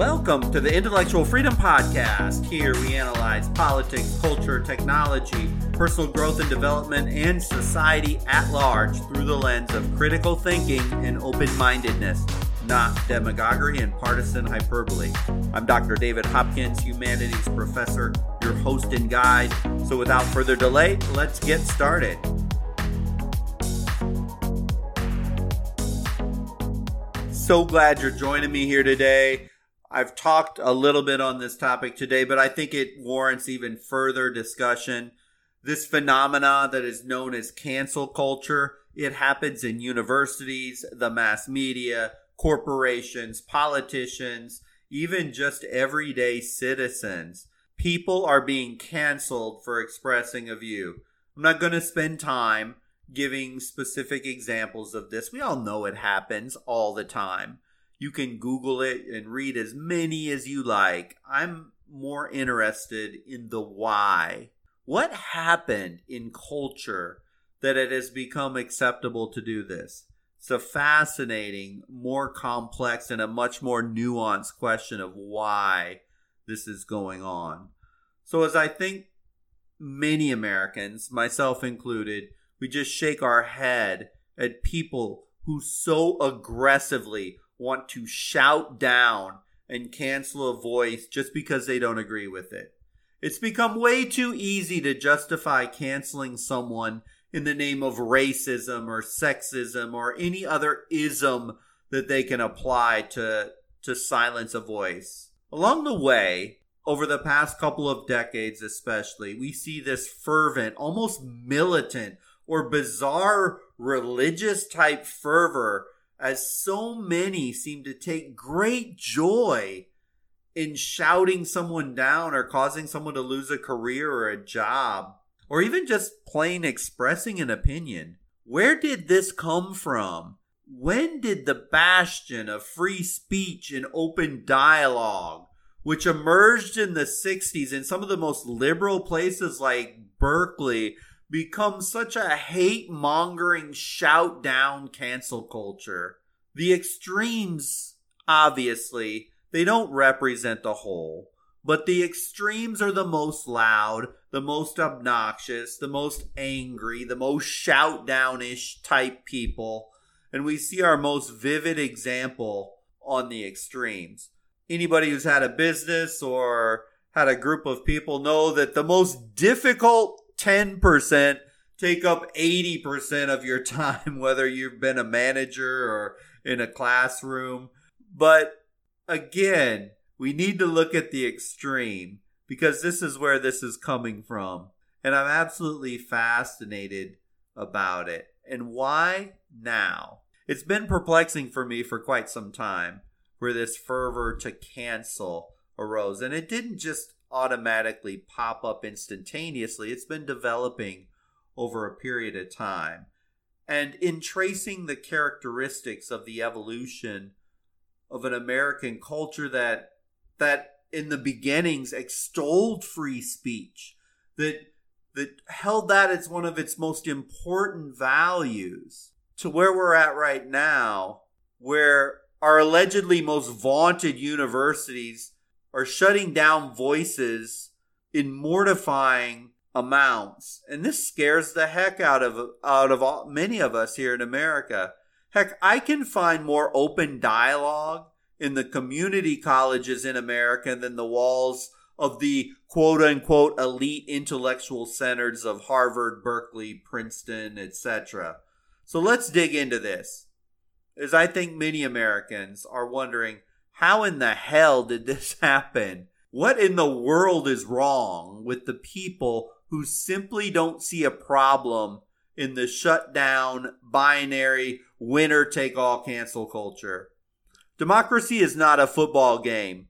Welcome to the Intellectual Freedom Podcast. Here we analyze politics, culture, technology, personal growth and development, and society at large through the lens of critical thinking and open mindedness, not demagoguery and partisan hyperbole. I'm Dr. David Hopkins, humanities professor, your host and guide. So without further delay, let's get started. So glad you're joining me here today. I've talked a little bit on this topic today, but I think it warrants even further discussion. This phenomena that is known as cancel culture, it happens in universities, the mass media, corporations, politicians, even just everyday citizens. People are being canceled for expressing a view. I'm not going to spend time giving specific examples of this. We all know it happens all the time. You can Google it and read as many as you like. I'm more interested in the why. What happened in culture that it has become acceptable to do this? It's a fascinating, more complex, and a much more nuanced question of why this is going on. So, as I think many Americans, myself included, we just shake our head at people who so aggressively want to shout down and cancel a voice just because they don't agree with it. It's become way too easy to justify canceling someone in the name of racism or sexism or any other ism that they can apply to, to silence a voice. Along the way, over the past couple of decades especially, we see this fervent, almost militant or bizarre religious type fervor as so many seem to take great joy in shouting someone down or causing someone to lose a career or a job, or even just plain expressing an opinion. Where did this come from? When did the bastion of free speech and open dialogue, which emerged in the 60s in some of the most liberal places like Berkeley, become such a hate mongering, shout down cancel culture. The extremes, obviously, they don't represent the whole, but the extremes are the most loud, the most obnoxious, the most angry, the most shout downish type people. And we see our most vivid example on the extremes. Anybody who's had a business or had a group of people know that the most difficult 10% take up 80% of your time, whether you've been a manager or in a classroom. But again, we need to look at the extreme because this is where this is coming from. And I'm absolutely fascinated about it. And why now? It's been perplexing for me for quite some time where this fervor to cancel arose. And it didn't just automatically pop up instantaneously. It's been developing over a period of time. And in tracing the characteristics of the evolution of an American culture that that in the beginnings extolled free speech, that that held that as one of its most important values, to where we're at right now, where our allegedly most vaunted universities are shutting down voices in mortifying amounts. And this scares the heck out of out of all, many of us here in America. Heck, I can find more open dialogue in the community colleges in America than the walls of the quote unquote elite intellectual centers of Harvard, Berkeley, Princeton, etc. So let's dig into this. As I think many Americans are wondering, how in the hell did this happen? What in the world is wrong with the people who simply don't see a problem in the shutdown, binary, winner take all cancel culture? Democracy is not a football game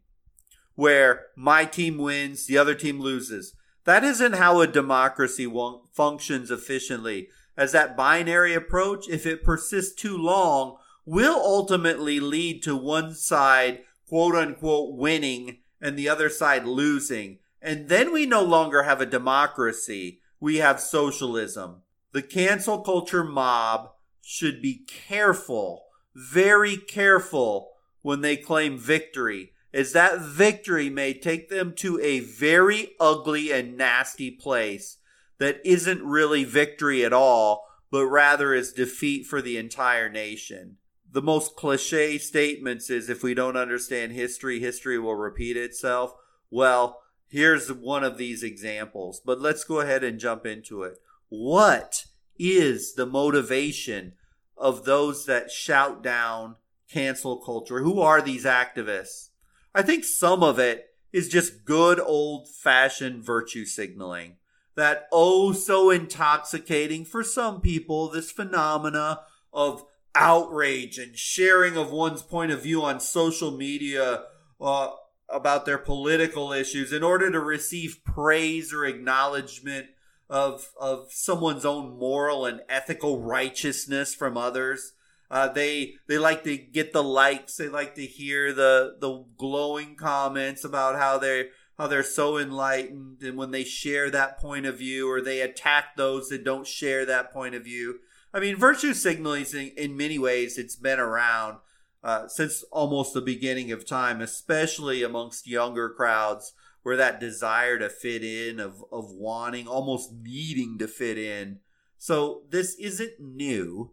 where my team wins, the other team loses. That isn't how a democracy functions efficiently, as that binary approach, if it persists too long, will ultimately lead to one side, quote unquote, winning and the other side losing. And then we no longer have a democracy. We have socialism. The cancel culture mob should be careful, very careful when they claim victory. is that victory may take them to a very ugly and nasty place that isn't really victory at all, but rather is defeat for the entire nation. The most cliche statements is if we don't understand history, history will repeat itself. Well, here's one of these examples, but let's go ahead and jump into it. What is the motivation of those that shout down cancel culture? Who are these activists? I think some of it is just good old fashioned virtue signaling. That oh so intoxicating for some people, this phenomena of outrage and sharing of one's point of view on social media uh, about their political issues in order to receive praise or acknowledgement of of someone's own moral and ethical righteousness from others. Uh, they they like to get the likes. They like to hear the the glowing comments about how they how they're so enlightened, and when they share that point of view, or they attack those that don't share that point of view. I mean, virtue signaling in, many ways it's been around uh, since almost the beginning of time, especially amongst younger crowds where that desire to fit in of, of wanting almost needing to fit in. So this isn't new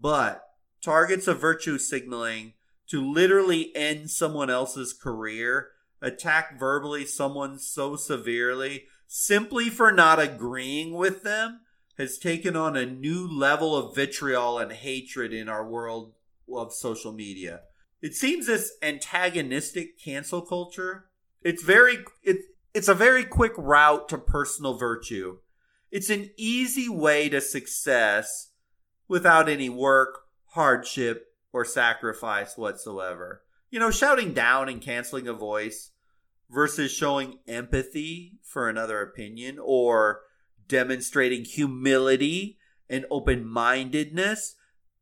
but targets of virtue signaling to literally end someone else's career attack verbally someone so severely simply for not agreeing with them has taken on a new level of vitriol and hatred in our world of social media it seems this antagonistic cancel culture it's very it, it's a very quick route to personal virtue. It's an easy way to success without any work, hardship, or sacrifice whatsoever. You know, shouting down and canceling a voice versus showing empathy for another opinion or demonstrating humility and open mindedness.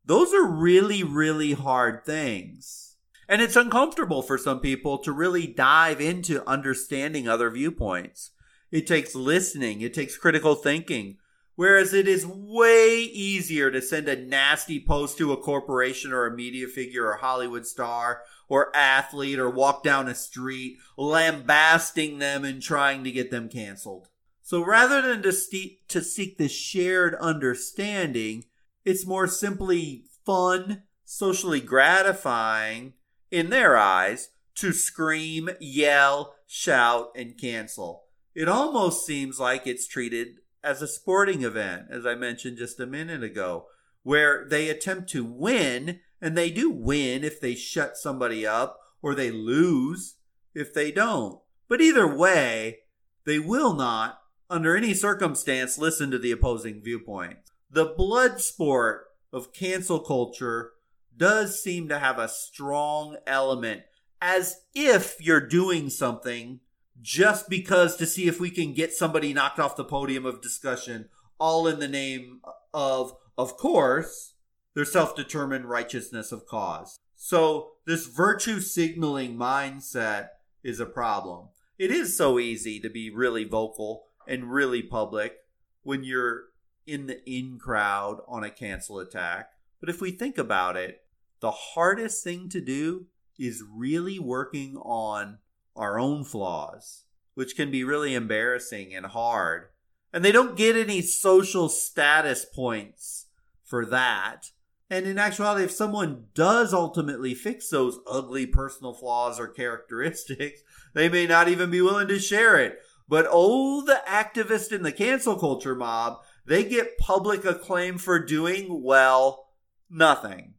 Those are really, really hard things. And it's uncomfortable for some people to really dive into understanding other viewpoints. It takes listening, it takes critical thinking. Whereas it is way easier to send a nasty post to a corporation or a media figure or Hollywood star or athlete or walk down a street lambasting them and trying to get them canceled. So rather than to, st- to seek this shared understanding, it's more simply fun, socially gratifying, in their eyes, to scream, yell, shout, and cancel. It almost seems like it's treated as a sporting event, as I mentioned just a minute ago, where they attempt to win, and they do win if they shut somebody up, or they lose if they don't. But either way, they will not, under any circumstance, listen to the opposing viewpoint. The blood sport of cancel culture does seem to have a strong element as if you're doing something just because to see if we can get somebody knocked off the podium of discussion, all in the name of, of course, their self determined righteousness of cause. So, this virtue signaling mindset is a problem. It is so easy to be really vocal and really public when you're in the in crowd on a cancel attack. But if we think about it, the hardest thing to do is really working on our own flaws, which can be really embarrassing and hard. And they don't get any social status points for that. And in actuality, if someone does ultimately fix those ugly personal flaws or characteristics, they may not even be willing to share it. But oh, the activist in the cancel culture mob, they get public acclaim for doing, well, nothing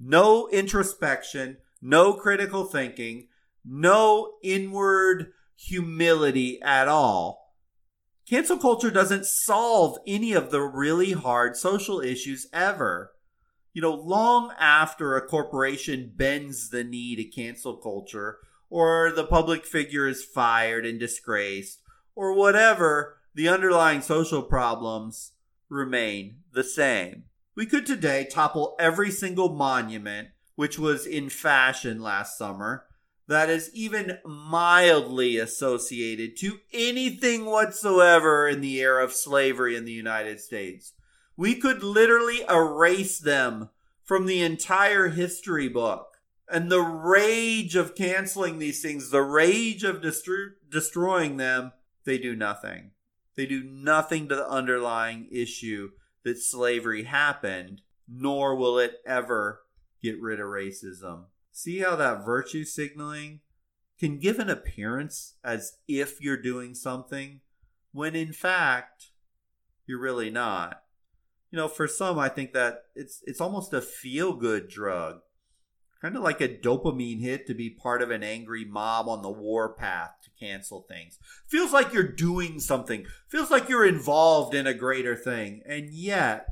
no introspection, no critical thinking, no inward humility at all. Cancel culture doesn't solve any of the really hard social issues ever. You know, long after a corporation bends the knee to cancel culture, or the public figure is fired and disgraced, or whatever, the underlying social problems remain the same. We could today topple every single monument which was in fashion last summer that is even mildly associated to anything whatsoever in the era of slavery in the United States. We could literally erase them from the entire history book. And the rage of canceling these things, the rage of destru- destroying them, they do nothing. They do nothing to the underlying issue that slavery happened, nor will it ever get rid of racism. See how that virtue signaling can give an appearance as if you're doing something when in fact you're really not. You know, for some I think that it's it's almost a feel good drug. Kind of like a dopamine hit to be part of an angry mob on the war path to cancel things. Feels like you're doing something. Feels like you're involved in a greater thing. And yet,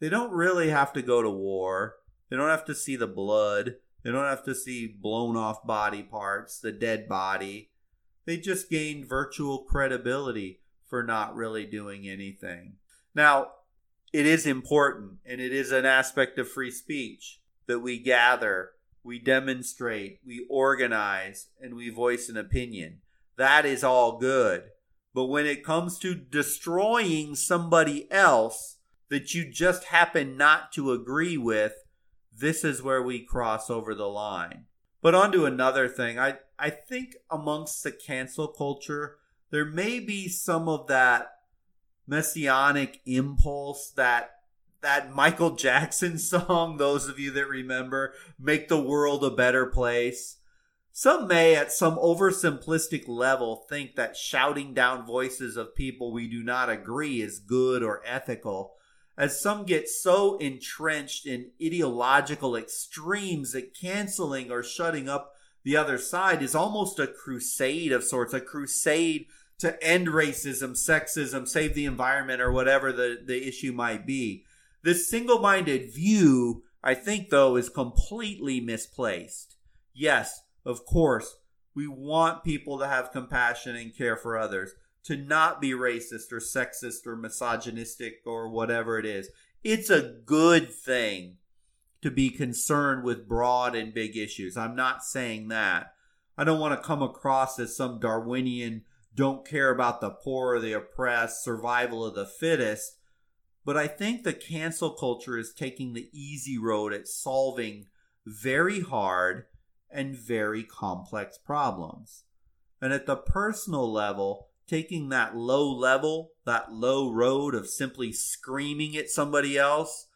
they don't really have to go to war. They don't have to see the blood. They don't have to see blown off body parts, the dead body. They just gain virtual credibility for not really doing anything. Now, it is important and it is an aspect of free speech that we gather, we demonstrate, we organize, and we voice an opinion. That is all good. But when it comes to destroying somebody else that you just happen not to agree with, this is where we cross over the line. But on to another thing. I, I think amongst the cancel culture, there may be some of that messianic impulse that that Michael Jackson song, those of you that remember, make the world a better place. Some may, at some oversimplistic level, think that shouting down voices of people we do not agree is good or ethical as some get so entrenched in ideological extremes that canceling or shutting up the other side is almost a crusade of sorts, a crusade to end racism, sexism, save the environment, or whatever the, the issue might be. This single minded view, I think, though, is completely misplaced. Yes, of course, we want people to have compassion and care for others to not be racist or sexist or misogynistic or whatever it is. It's a good thing to be concerned with broad and big issues. I'm not saying that. I don't want to come across as some Darwinian, don't care about the poor or the oppressed, survival of the fittest. But I think the cancel culture is taking the easy road at solving very hard and very complex problems. And at the personal level, taking that low level, that low road of simply screaming at somebody else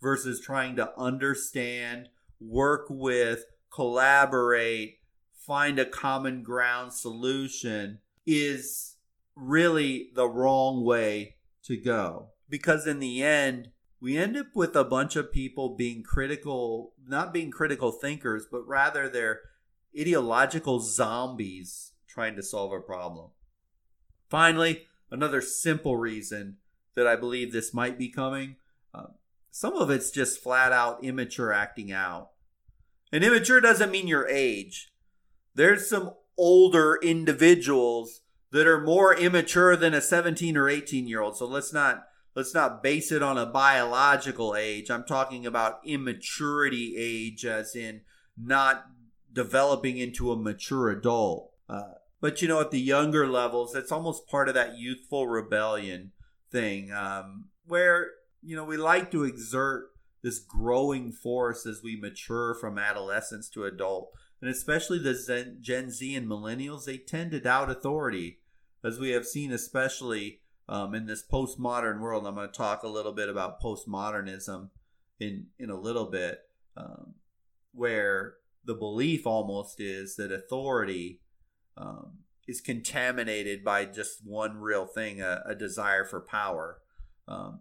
versus trying to understand, work with, collaborate, find a common ground solution is really the wrong way to go. Because in the end, we end up with a bunch of people being critical, not being critical thinkers, but rather they're ideological zombies trying to solve a problem. Finally, another simple reason that I believe this might be coming. Uh, some of it's just flat out immature acting out. And immature doesn't mean your age. There's some older individuals that are more immature than a 17 or 18 year old. So let's not let's not base it on a biological age. I'm talking about immaturity age as in not developing into a mature adult. Uh, but you know, at the younger levels, it's almost part of that youthful rebellion thing, um, where you know we like to exert this growing force as we mature from adolescence to adult, and especially the Gen Z and millennials, they tend to doubt authority, as we have seen, especially um, in this postmodern world. I'm going to talk a little bit about postmodernism in in a little bit, um, where the belief almost is that authority um, is contaminated by just one real thing a, a desire for power um,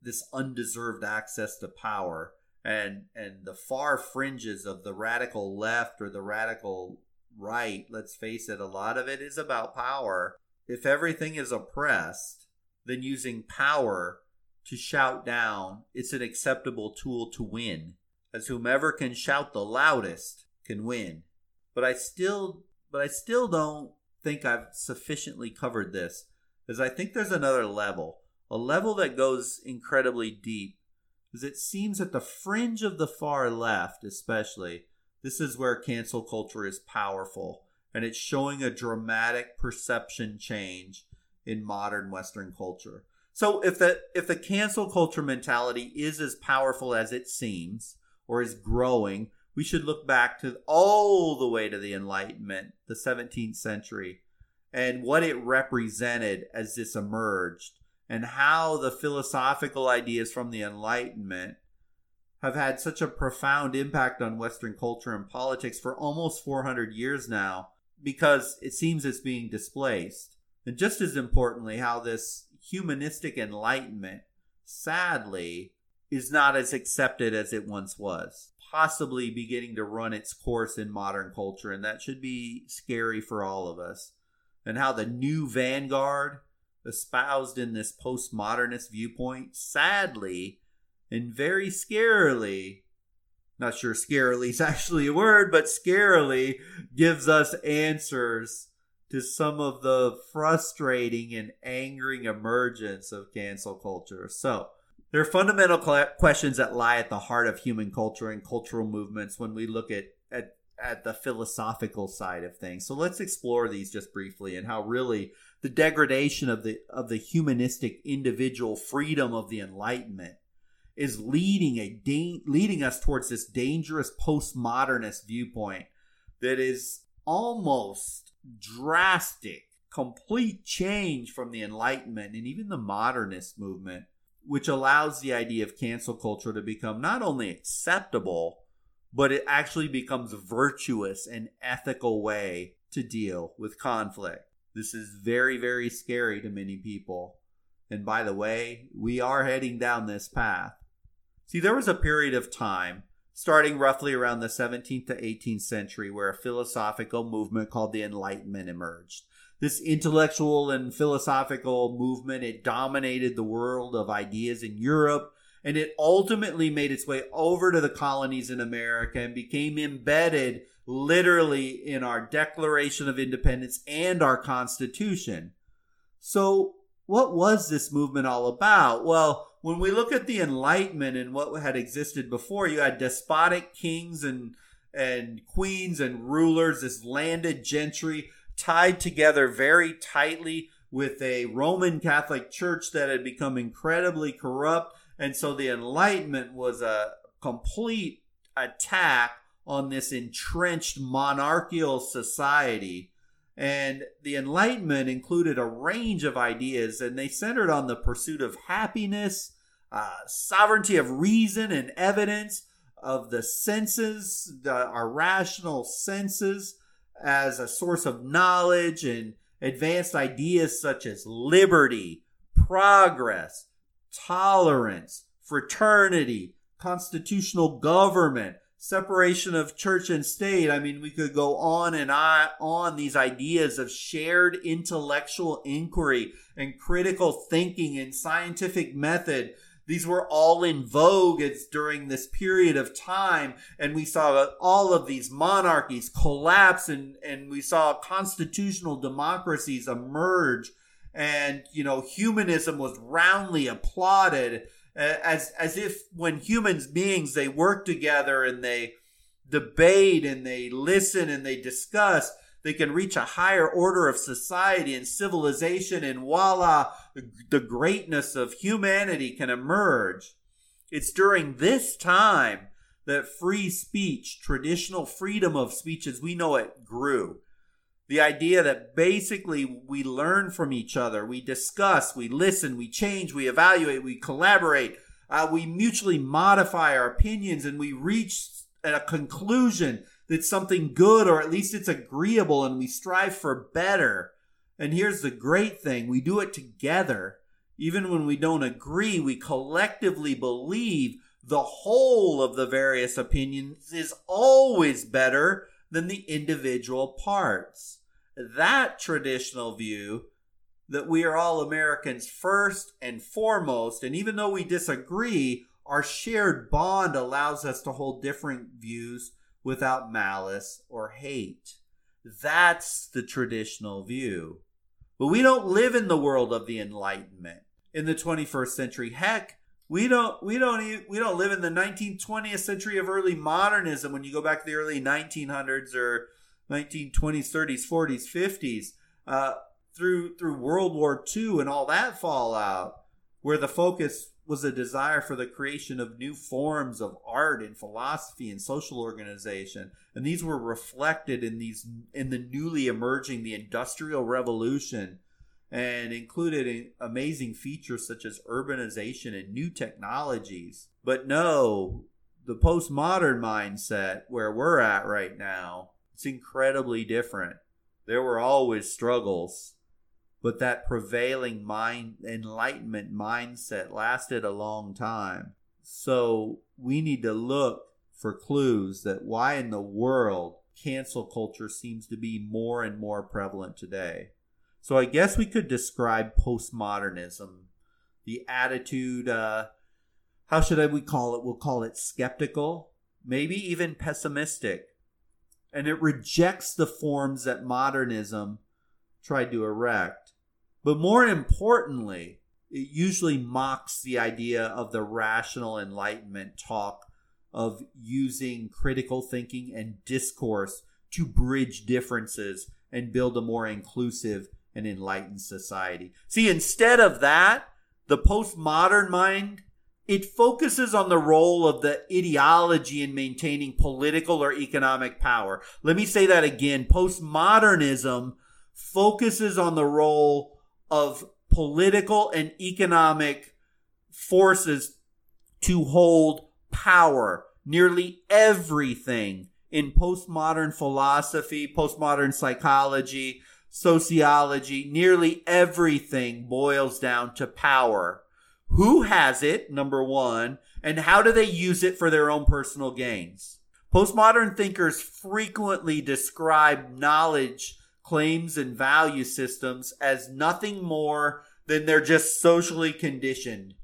this undeserved access to power and and the far fringes of the radical left or the radical right let's face it a lot of it is about power if everything is oppressed then using power to shout down it's an acceptable tool to win. As whomever can shout the loudest can win. But i still but I still don't think I've sufficiently covered this, because I think there's another level, a level that goes incredibly deep. Because it seems at the fringe of the far left, especially, this is where cancel culture is powerful, and it's showing a dramatic perception change in modern Western culture. So if the if the cancel culture mentality is as powerful as it seems, or is growing, we should look back to all the way to the Enlightenment, the 17th century, and what it represented as this emerged, and how the philosophical ideas from the Enlightenment have had such a profound impact on Western culture and politics for almost 400 years now, because it seems it's being displaced. And just as importantly, how this humanistic enlightenment, sadly, is not as accepted as it once was, possibly beginning to run its course in modern culture. And that should be scary for all of us. And how the new vanguard, espoused in this postmodernist viewpoint, sadly and very scarily, not sure scarily is actually a word, but scarily gives us answers to some of the frustrating and angering emergence of cancel culture. So, there are fundamental questions that lie at the heart of human culture and cultural movements when we look at, at, at the philosophical side of things. So let's explore these just briefly and how really the degradation of the of the humanistic individual freedom of the Enlightenment is leading a da- leading us towards this dangerous postmodernist viewpoint that is almost drastic, complete change from the Enlightenment and even the modernist movement, which allows the idea of cancel culture to become not only acceptable, but it actually becomes a virtuous and ethical way to deal with conflict. This is very, very scary to many people. And by the way, we are heading down this path. See, there was a period of time starting roughly around the 17th to 18th century, where a philosophical movement called the Enlightenment emerged. This intellectual and philosophical movement, it dominated the world of ideas in Europe, and it ultimately made its way over to the colonies in America and became embedded literally in our Declaration of Independence and our Constitution. So, what was this movement all about? Well, when we look at the Enlightenment and what had existed before, you had despotic kings and and queens and rulers, this landed gentry tied together very tightly with a Roman Catholic Church that had become incredibly corrupt. And so the Enlightenment was a complete attack on this entrenched monarchical society. And the Enlightenment included a range of ideas, and they centered on the pursuit of happiness uh, sovereignty of reason and evidence of the senses, the, our rational senses, as a source of knowledge and advanced ideas such as liberty, progress, tolerance, fraternity, constitutional government, separation of church and state. I mean, we could go on and on these ideas of shared intellectual inquiry and critical thinking and scientific method these were all in vogue during this period of time. And we saw all of these monarchies collapse and, and we saw constitutional democracies emerge. And, you know, humanism was roundly applauded as, as if when humans beings, they work together and they debate and they listen and they discuss, they can reach a higher order of society and civilization, and voila, the greatness of humanity can emerge. It's during this time that free speech, traditional freedom of speech as we know it, grew. The idea that basically we learn from each other, we discuss, we listen, we change, we evaluate, we collaborate, uh, we mutually modify our opinions, and we reach a conclusion that's something good or at least it's agreeable and we strive for better. And here's the great thing we do it together. Even when we don't agree, we collectively believe the whole of the various opinions is always better than the individual parts. That traditional view that we are all Americans first and foremost, and even though we disagree, our shared bond allows us to hold different views without malice or hate. That's the traditional view. But we don't live in the world of the Enlightenment in the 21st century. Heck, we don't we don't even, we don't live in the 19th 20th century of early modernism when you go back to the early 1900s or 1920s 30s 40s 50s uh, through through World War II and all that fallout where the focus was a desire for the creation of new forms of art and philosophy and social organization and these were reflected in these in the newly emerging the industrial revolution and included amazing features such as urbanization and new technologies. But no the postmodern mindset where we're at right now it's incredibly different. There were always struggles but that prevailing mind enlightenment mindset lasted a long time. So we need to look for clues that why in the world cancel culture seems to be more and more prevalent today. So I guess we could describe postmodernism, the attitude, uh, how should I, we call it? We'll call it skeptical, maybe even pessimistic. And it rejects the forms that modernism tried to erect. But more importantly, it usually mocks the idea of the rational enlightenment talk of using critical thinking and discourse to bridge differences and build a more inclusive and enlightened society. See, instead of that, the postmodern mind it focuses on the role of the ideology in maintaining political or economic power. Let me say that again. Postmodernism focuses on the role of political and economic forces to hold power. Nearly everything in postmodern philosophy, postmodern psychology, sociology, nearly everything boils down to power. Who has it, number one, and how do they use it for their own personal gains? Postmodern thinkers frequently describe knowledge claims and value systems as nothing more than they're just socially conditioned,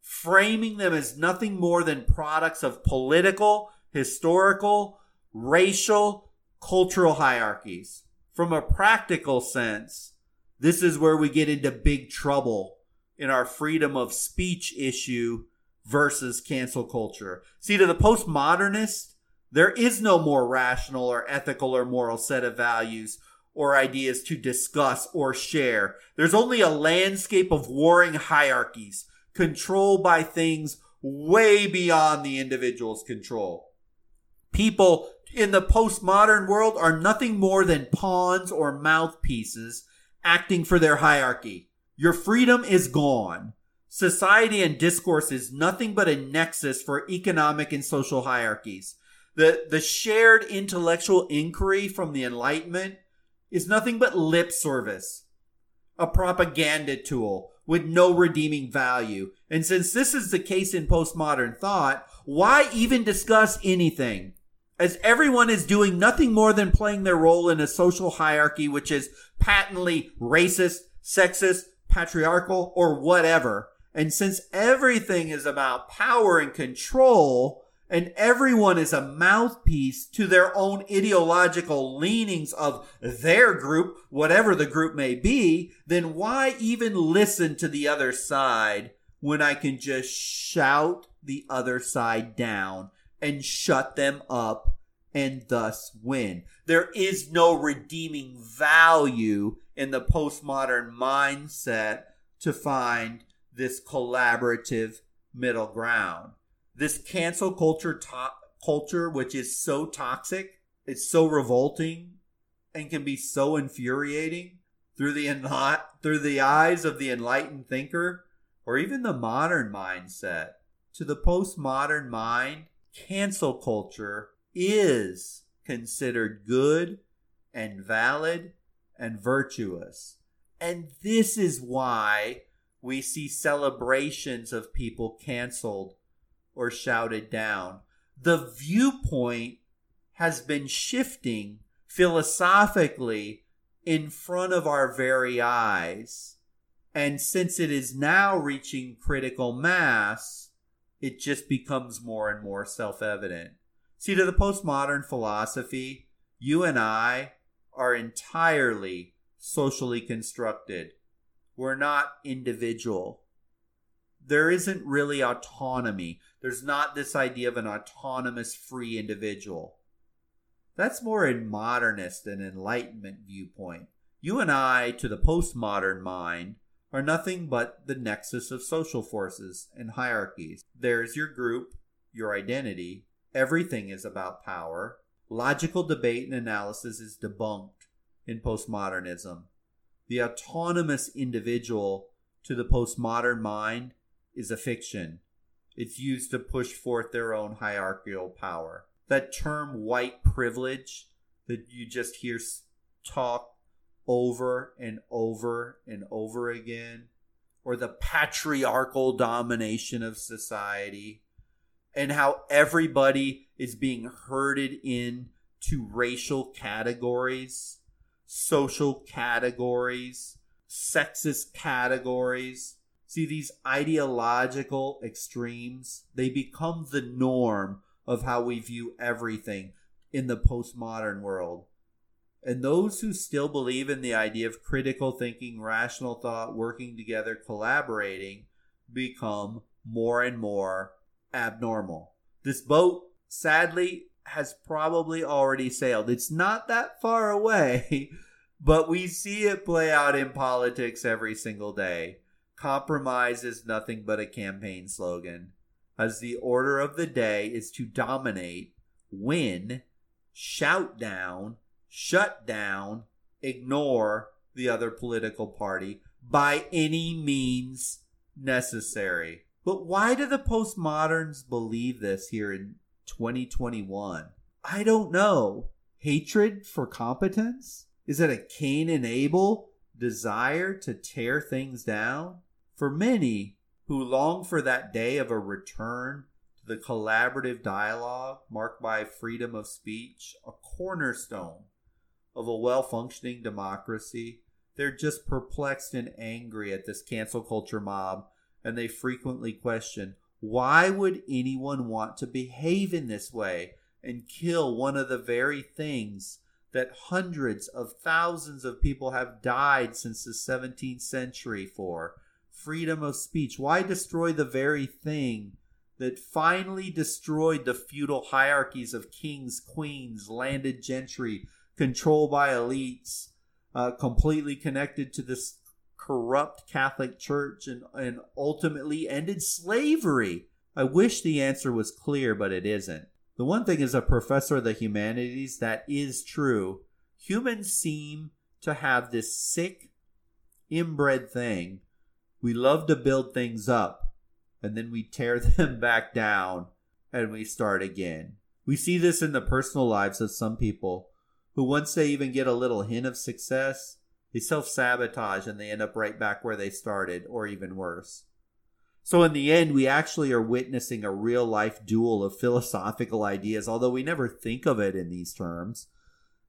framing them as nothing more than products of political, historical, racial, cultural hierarchies. From a practical sense, this is where we get into big trouble in our freedom of speech issue versus cancel culture. See, to the postmodernist, there is no more rational or ethical or moral set of values or ideas to discuss or share. There's only a landscape of warring hierarchies controlled by things way beyond the individual's control. People in the postmodern world are nothing more than pawns or mouthpieces acting for their hierarchy. Your freedom is gone. Society and discourse is nothing but a nexus for economic and social hierarchies. The, the shared intellectual inquiry from the Enlightenment is nothing but lip service, a propaganda tool with no redeeming value. And since this is the case in postmodern thought, why even discuss anything? As everyone is doing nothing more than playing their role in a social hierarchy which is patently racist, sexist, patriarchal, or whatever. And since everything is about power and control, and everyone is a mouthpiece to their own ideological leanings of their group, whatever the group may be, then why even listen to the other side when I can just shout the other side down and shut them up and thus win? There is no redeeming value in the postmodern mindset to find this collaborative middle ground this cancel culture to- culture which is so toxic it's so revolting and can be so infuriating through the through the eyes of the enlightened thinker or even the modern mindset to the postmodern mind cancel culture is considered good and valid and virtuous. And this is why we see celebrations of people canceled or shouted down. The viewpoint has been shifting philosophically in front of our very eyes. And since it is now reaching critical mass, it just becomes more and more self evident. See, to the postmodern philosophy, you and I are entirely socially constructed. We're not individual. There isn't really autonomy. There's not this idea of an autonomous free individual. That's more a modernist and enlightenment viewpoint. You and I, to the postmodern mind, are nothing but the nexus of social forces and hierarchies. There's your group, your identity. Everything is about power. Logical debate and analysis is debunked in postmodernism. The autonomous individual to the postmodern mind is a fiction. It's used to push forth their own hierarchical power. That term white privilege that you just hear talk over and over and over again, or the patriarchal domination of society, and how everybody is being herded in to racial categories, social categories, sexist categories. See, these ideological extremes, they become the norm of how we view everything in the postmodern world. And those who still believe in the idea of critical thinking, rational thought, working together, collaborating, become more and more abnormal. This boat, sadly, has probably already sailed. It's not that far away, but we see it play out in politics every single day. Compromise is nothing but a campaign slogan, as the order of the day is to dominate, win, shout down, shut down, ignore the other political party by any means necessary. But why do the postmoderns believe this here in 2021? I don't know. Hatred for competence? Is it a Cain and Abel desire to tear things down? For many who long for that day of a return to the collaborative dialogue marked by freedom of speech, a cornerstone of a well functioning democracy. They're just perplexed and angry at this cancel culture mob, and they frequently question why would anyone want to behave in this way and kill one of the very things that hundreds of thousands of people have died since the 17th century for? Freedom of speech. Why destroy the very thing that finally destroyed the feudal hierarchies of kings, queens, landed gentry, controlled by elites, uh, completely connected to this corrupt Catholic Church, and, and ultimately ended slavery? I wish the answer was clear, but it isn't. The one thing as a professor of the humanities that is true. Humans seem to have this sick, inbred thing. We love to build things up, and then we tear them back down, and we start again. We see this in the personal lives of some people who once they even get a little hint of success, they self sabotage and they end up right back where they started, or even worse. So, in the end, we actually are witnessing a real life duel of philosophical ideas, although we never think of it in these terms.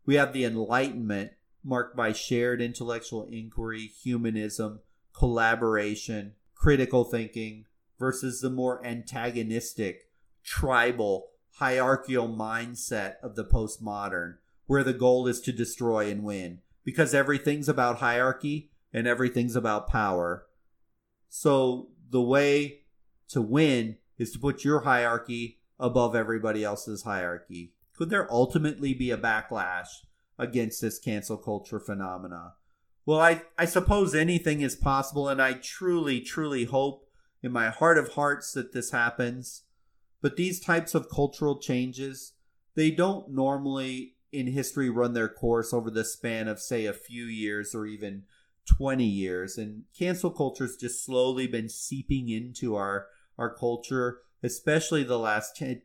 We have the Enlightenment, marked by shared intellectual inquiry, humanism, collaboration, critical thinking, versus the more antagonistic, tribal, hierarchical mindset of the postmodern, where the goal is to destroy and win because everything's about hierarchy and everything's about power. So the way to win is to put your hierarchy above everybody else's hierarchy. Could there ultimately be a backlash against this cancel culture phenomena? Well, I, I suppose anything is possible, and I truly, truly hope in my heart of hearts that this happens. But these types of cultural changes, they don't normally in history run their course over the span of, say, a few years or even 20 years. And cancel culture has just slowly been seeping into our, our culture, especially the last 10,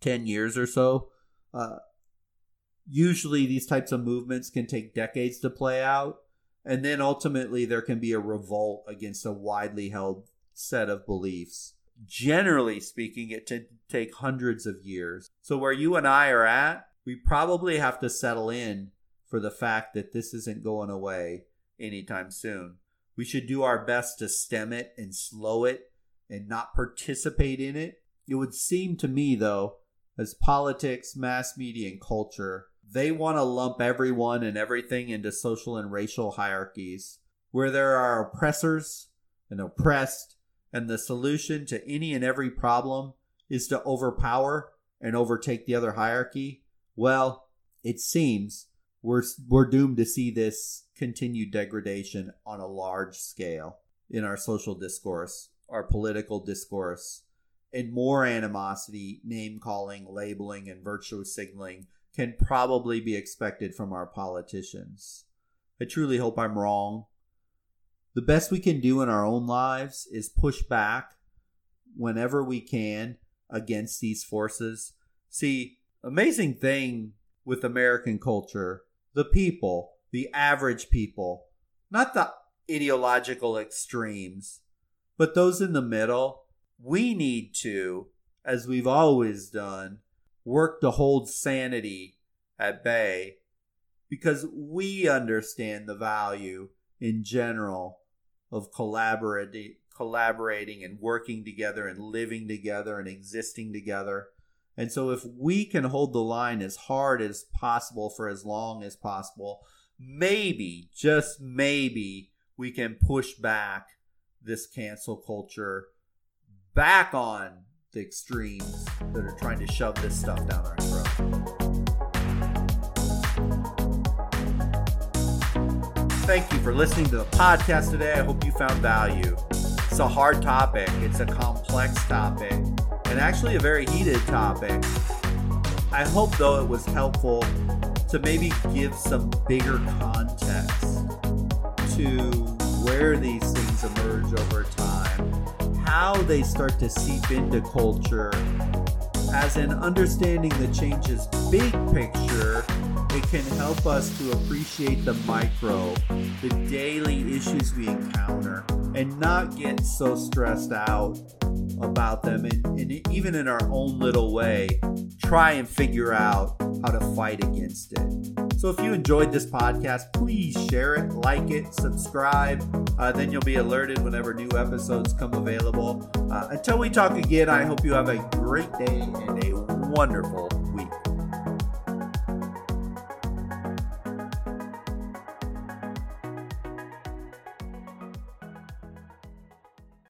10 years or so. Uh, usually, these types of movements can take decades to play out. And then ultimately, there can be a revolt against a widely held set of beliefs. Generally speaking, it can take hundreds of years. So, where you and I are at, we probably have to settle in for the fact that this isn't going away anytime soon. We should do our best to stem it and slow it and not participate in it. It would seem to me, though, as politics, mass media, and culture, they want to lump everyone and everything into social and racial hierarchies where there are oppressors and oppressed, and the solution to any and every problem is to overpower and overtake the other hierarchy. Well, it seems we're we're doomed to see this continued degradation on a large scale in our social discourse, our political discourse, and more animosity, name calling, labeling, and virtue signaling can probably be expected from our politicians. I truly hope I'm wrong. The best we can do in our own lives is push back whenever we can against these forces. See, amazing thing with American culture, the people, the average people, not the ideological extremes, but those in the middle, we need to, as we've always done, work to hold sanity at bay because we understand the value in general of collaborating collaborating and working together and living together and existing together. And so if we can hold the line as hard as possible for as long as possible, maybe, just maybe, we can push back this cancel culture back on the extremes that are trying to shove this stuff down our throat. Thank you for listening to the podcast today. I hope you found value. It's a hard topic, it's a complex topic, and actually a very heated topic. I hope, though, it was helpful to maybe give some bigger context to where these things emerge over time, how they start to seep into culture, as in understanding the changes big picture, it can help us to appreciate the micro, the daily issues we encounter, and not get so stressed out about them. And, and even in our own little way, try and figure out how to fight against it. So if you enjoyed this podcast, please share it, like it, subscribe. Uh, then you'll be alerted whenever new episodes come available. Uh, until we talk again, I hope you have a great day and a wonderful